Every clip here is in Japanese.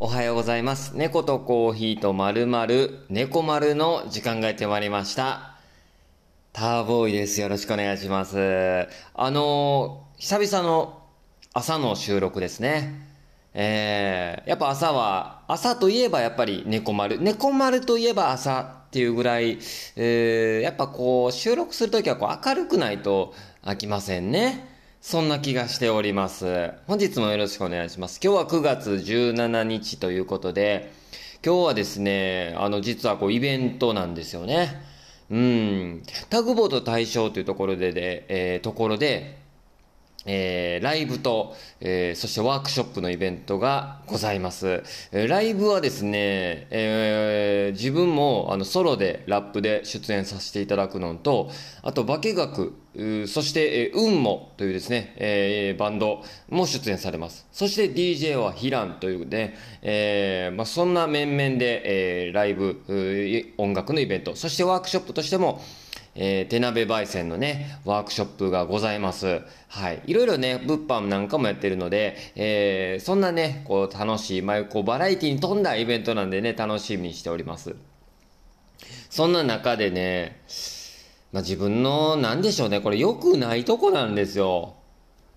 おはようございます。猫とコーヒーとまるまる、猫丸の時間がやってまいりました。ターボーイです。よろしくお願いします。あのー久々の朝の収録ですね。えー、やっぱ朝は、朝といえばやっぱり猫丸。猫丸といえば朝っていうぐらい、えー、やっぱこう、収録するときはこう明るくないと飽きませんね。そんな気がしております。本日もよろしくお願いします。今日は9月17日ということで、今日はですね、あの、実はこう、イベントなんですよね。うん。タグボート対象というところでで、えーところで、えーライブと、えーそしてワークショップのイベントがございます。えーライブはですね、えー自分もあのソロでラップで出演させていただくのと、あと化学、そして、えー、運もというですね、えーバンドも出演されます。そして DJ はヒランというね、えーまあ、そんな面々で、えーライブ、音楽のイベント、そしてワークショップとしても、えー手鍋焙煎のね、ワークショップがございます。はい。いろいろね、物販なんかもやってるので、えーそんなね、こう、楽しい、まあ、こう、バラエティに富んだイベントなんでね、楽しみにしております。そんな中でね、まあ、自分の、なんでしょうね、これ良くないとこなんですよ。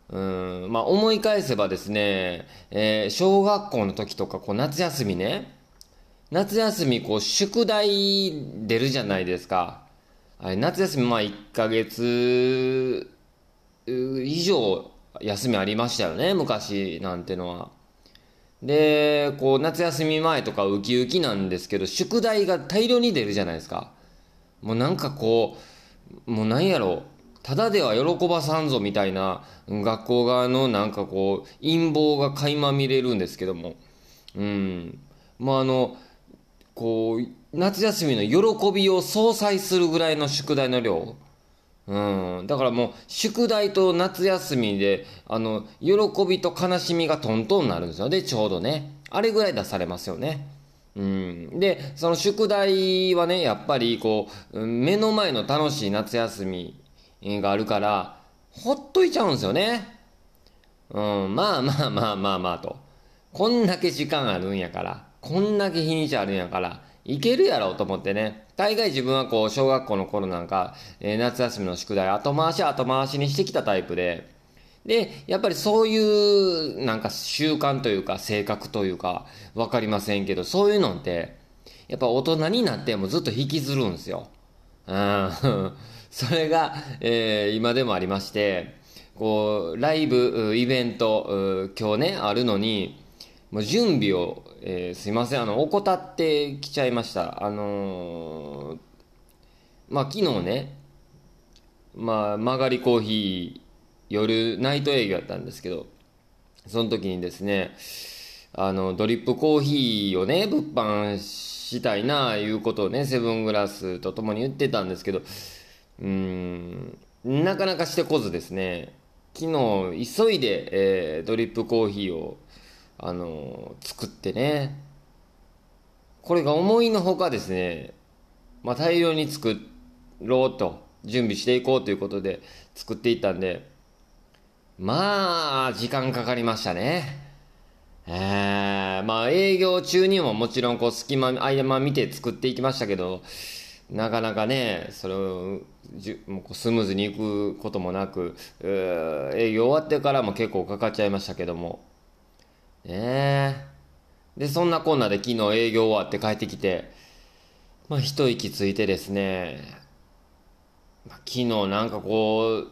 うん、まあ、思い返せばですね、えー小学校の時とか、こう、夏休みね、夏休み、こう、宿題出るじゃないですか。あれ夏休み、まあ、1ヶ月以上休みありましたよね、昔なんてのは。で、こう、夏休み前とかウキウキなんですけど、宿題が大量に出るじゃないですか。もうなんかこう、もうなんやろただでは喜ばさんぞみたいな学校側のなんかこう、陰謀が垣間見れるんですけども。うん。まああの、こう、夏休みの喜びを相殺するぐらいの宿題の量。うん。だからもう、宿題と夏休みで、あの、喜びと悲しみがトントンになるんですよね、ちょうどね。あれぐらい出されますよね。うん。で、その宿題はね、やっぱりこう、目の前の楽しい夏休みがあるから、ほっといちゃうんですよね。うん、まあまあまあまあまあと。こんだけ時間あるんやから、こんだけ日にちあるんやから、いけるやろうと思ってね。大概自分はこう、小学校の頃なんか、えー夏休みの宿題後回し後回しにしてきたタイプで、で、やっぱりそういう、なんか習慣というか、性格というか、わかりませんけど、そういうのって、やっぱ大人になってもずっと引きずるんですよ。うん。それが、えー今でもありまして、こう、ライブ、イベント、今日ね、あるのに、もう準備を、えーすいません、あの、怠ってきちゃいました。あのーまあ、昨日ね、まあ、曲がりコーヒー、夜、ナイト営業やったんですけど、その時にですね、あの、ドリップコーヒーをね、物販したいなあ、いうことをね、セブングラスと共に言ってたんですけど、うん、なかなかしてこずですね、昨日、急いで、えードリップコーヒーを、あの作ってね、これが思いのほかですね、まあ、大量に作ろうと、準備していこうということで作っていったんで、まあ、時間かかりましたね。えー、まあ営業中にももちろんこう隙間、合間見て作っていきましたけど、なかなかね、それをじもうスムーズにいくこともなく、営業終わってからも結構かかっちゃいましたけども。ねえ。で、そんなこんなで昨日営業終わって帰ってきて、まあ一息ついてですね、まあ昨日なんかこう、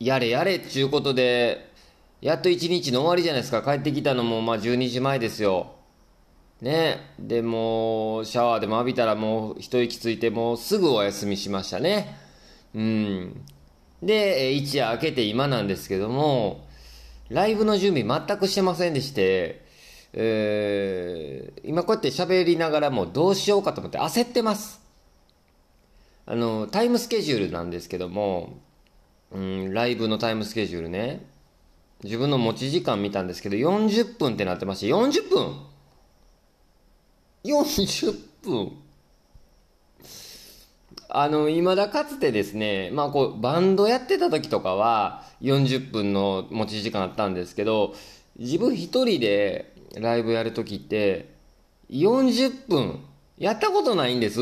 やれやれっちゅうことで、やっと一日の終わりじゃないですか。帰ってきたのもまあ12時前ですよ。ね。で、も、シャワーでも浴びたらもう一息ついて、もうすぐお休みしましたね。うん。で、一夜明けて今なんですけども、ライブの準備全くしてませんでして、えー今こうやって喋りながらもどうしようかと思って焦ってます。あの、タイムスケジュールなんですけども、うん、ライブのタイムスケジュールね。自分の持ち時間見たんですけど、40分ってなってまして、40分 !40 分？あの、未だかつてですね、まあこう、バンドやってた時とかは、40分の持ち時間あったんですけど、自分一人で、ライブやるときって、40分、やったことないんです。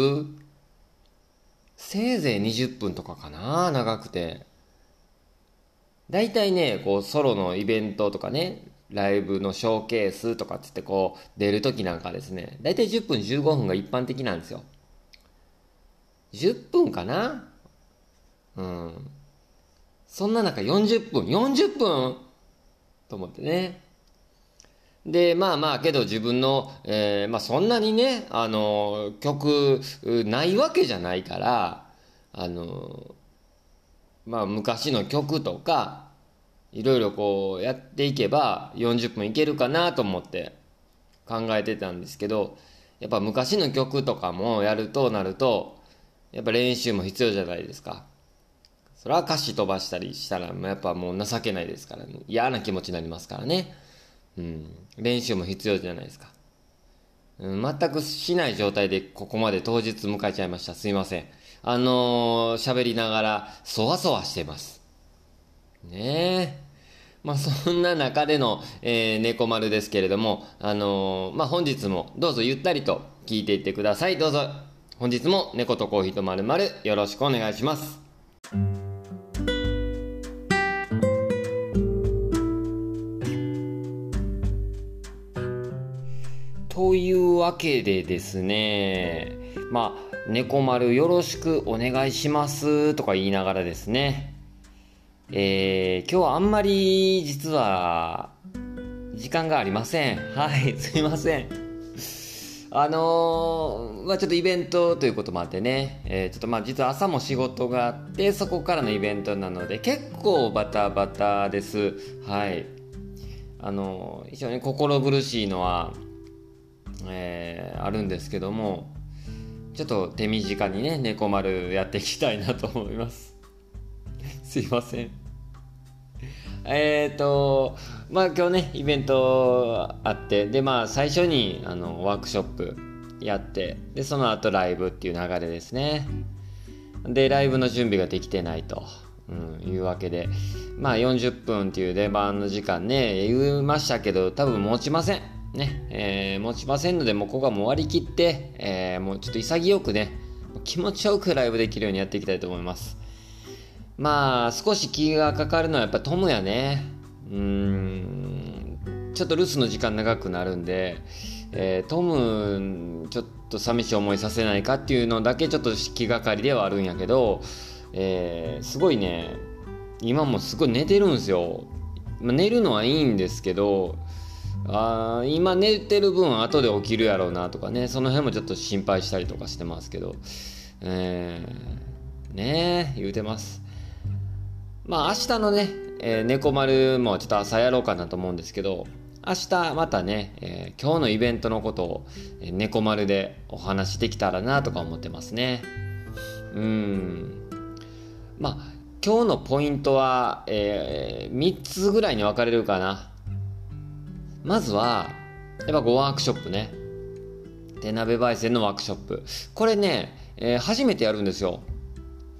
せいぜい20分とかかな、長くて。大体ね、こう、ソロのイベントとかね、ライブのショーケースとかつってこう、出るときなんかですね、大体10分15分が一般的なんですよ。10分かなうん。そんな中40分、40分と思ってね。で、まあまあ、けど自分の、えー、まあそんなにね、あの、曲ないわけじゃないから、あの、まあ昔の曲とか、いろいろこうやっていけば40分いけるかなと思って考えてたんですけど、やっぱ昔の曲とかもやるとなると、やっぱ練習も必要じゃないですか。それは歌詞飛ばしたりしたら、やっぱもう情けないですから、ね、嫌な気持ちになりますからね。うん。練習も必要じゃないですか。うん、全くしない状態でここまで当日迎えちゃいました。すいません。あのー、喋りながら、そわそわしてます。ねえ。まあ、そんな中での、えー、猫丸ですけれども、あのー、まあ、本日もどうぞゆったりと聞いていってください。どうぞ、本日も猫とコーヒーとまるまるよろしくお願いします。というわけでですね、まあ、猫丸よろしくお願いしますとか言いながらですね、えー、今日はあんまり実は時間がありません。はい、すいません。あのー、まあちょっとイベントということもあってね、えー、ちょっとまあ実は朝も仕事があって、そこからのイベントなので、結構バタバタです。はい。あのー、非常に心苦しいのは、えー、あるんですけどもちょっと手短にね猫丸やっていきたいなと思いますすいませんえっ、ー、とまあ今日ねイベントあってでまあ最初にあのワークショップやってでその後ライブっていう流れですねでライブの準備ができてないと、うん、いうわけでまあ40分っていう出番の時間ね言いましたけど多分持ちませんね、えー、持ちませんので、もうここはもう割り切って、えー、もうちょっと潔くね、気持ちよくライブできるようにやっていきたいと思います。まあ、少し気がかかるのはやっぱトムやね。うん、ちょっと留守の時間長くなるんで、えー、トム、ちょっと寂しい思いさせないかっていうのだけちょっと気がかりではあるんやけど、えー、すごいね、今もすごい寝てるんですよ。まあ、寝るのはいいんですけど、あ今寝てる分後で起きるやろうなとかね。その辺もちょっと心配したりとかしてますけど。えー、ねえ言うてます。まあ明日のね、えー、猫丸もちょっと朝やろうかなと思うんですけど明日またね、えー、今日のイベントのことを、えー、猫丸でお話できたらなとか思ってますねうんまあ今日のポイントは、えー、3つぐらいに分かれるかなまずは、やっぱ5ワークショップね。手鍋焙煎のワークショップ。これね、えー、初めてやるんですよ。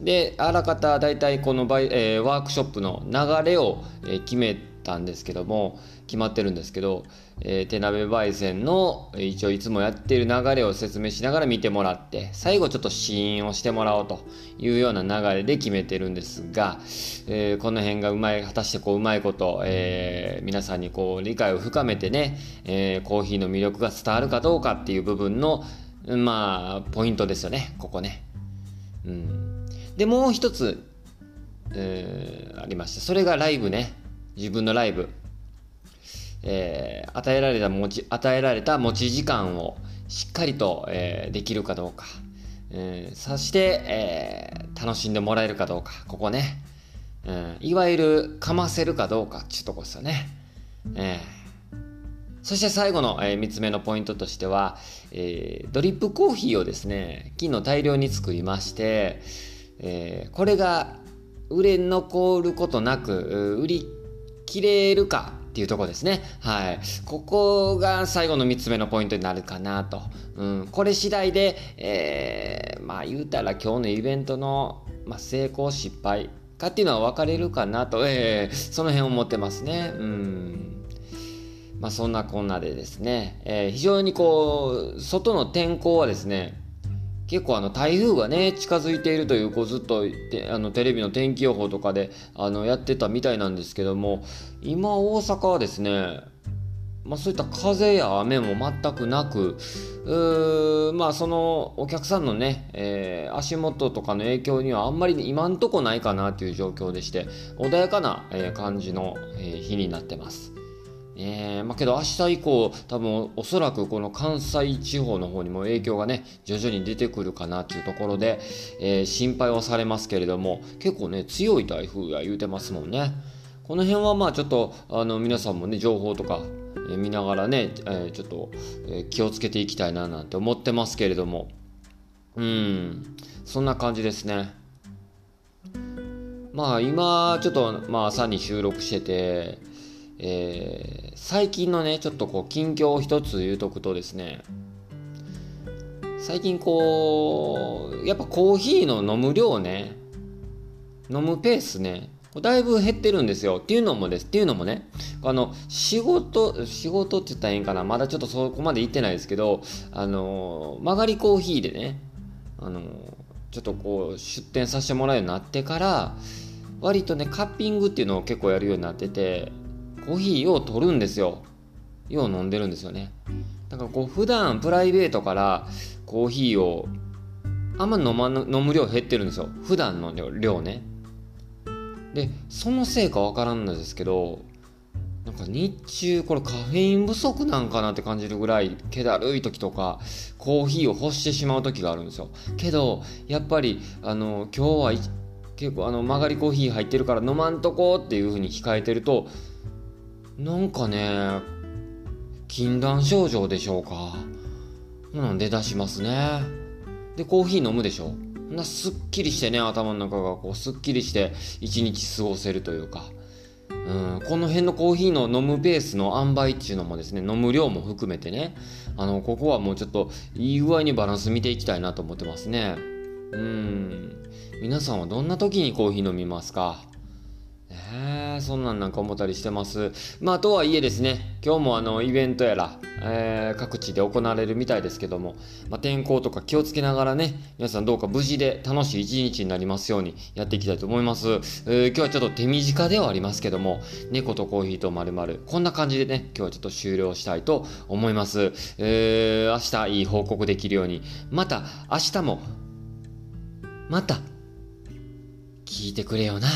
で、あらかた大体このバイ、えー、ワークショップの流れを、え、決めたんですけども、決まってるんですけど、えー、手鍋焙煎の一応いつもやっている流れを説明しながら見てもらって最後ちょっと試飲をしてもらおうというような流れで決めてるんですが、えー、この辺がうまい果たしてこううまいこと、えー、皆さんにこう理解を深めてね、えコーヒーの魅力が伝わるかどうかっていう部分のまあポイントですよねここね。うん、でもう一つ、えありましてそれがライブね。自分のライブ。えー、与えられた持ち、与えられた持ち時間をしっかりと、えー、できるかどうか、えー、そして、えー、楽しんでもらえるかどうか、ここね、うん、いわゆるかませるかどうか。っていうとこですよね。えー、そして最後の、えー、3つ目のポイントとしては、えー、ドリップコーヒーをですね、昨日大量に作りまして、えー、これが売れ残ることなく売り切れるかっていうとこですね。はい。ここが最後の3つ目のポイントになるかなと。うん。これ次第で、えー、まあ言うたら今日のイベントの、まあ、成功失敗かっていうのは分かれるかなと、えー、その辺思ってますね。うん。まあそんなこんなでですね、えー、非常にこう、外の天候はですね、結構あの台風がね近づいているというこうずっとあのテレビの天気予報とかであのやってたみたいなんですけども今大阪はですねまあ、そういった風や雨も全くなく、まあそのお客さんのね、えー、足元とかの影響にはあんまり今んとこないかなという状況でして、穏やかな、え、感じの、え、日になってます。えー、まあけど明日以降多分おそらくこの関西地方の方にも影響がね徐々に出てくるかなというところで、えー、心配はされますけれども結構ね強い台風や言うてますもんね。この辺はまあちょっとあの皆さんもね情報とかえ見ながらね、えちょっと、え気をつけていきたいななんて思ってますけれども。うん。そんな感じですね。まあ今ちょっと、まあ、朝に収録してて、えー、最近のねちょっとこう近況を一つ言うとくとですね最近こうやっぱコーヒーの飲む量ね飲むペースねだいぶ減ってるんですよ。っていうのもです。っていうのもね、あの、仕事、仕事って言ったらいいんかな。まだちょっとそこまで行ってないですけど、あの、曲がりコーヒーでね、あの、ちょっとこう、出店させてもらうようになってから、割とね、カッピングっていうのを結構やるようになってて、コーヒーを取るんですよ。よう飲んでるんですよね。だからこう、普段プライベートからコーヒーをあんま飲ま飲む量減ってるんですよ。普段の量ね。でそのせいかわからんのですけどなんか日中これカフェイン不足なんかなって感じるぐらい気だるい時とかコーヒーを欲してしまう時があるんですよけどやっぱりあの今日は結構あの曲がりコーヒー入ってるから飲まんとこっていう風に控えてるとなんかね禁断症状でしょうか。なん出だしますね。でコーヒー飲むでしょ。なすっきりしてね頭の中がこうすっきりして一日過ごせるというか、うん、この辺のコーヒーの飲むペースの塩梅っていうのもですね飲む量も含めてねあのここはもうちょっといい具合にバランス見ていきたいなと思ってますね。うん。皆さんはどんな時にコーヒー飲みますか？えー、そんなんなんか思ったりしてます？まあ、とはいえですね、今日もあの、イベントやら、えー、各地で行われるみたいですけども、まあ、天候とか気をつけながらね、皆さんどうか無事で楽しい一日になりますようにやっていきたいと思います。えー、今日はちょっと手短ではありますけども、猫とコーヒーとまるまるこんな感じでね、今日はちょっと終了したいと思います。えー、明日いい報告できるように、また明日も、また、聞いてくれよな。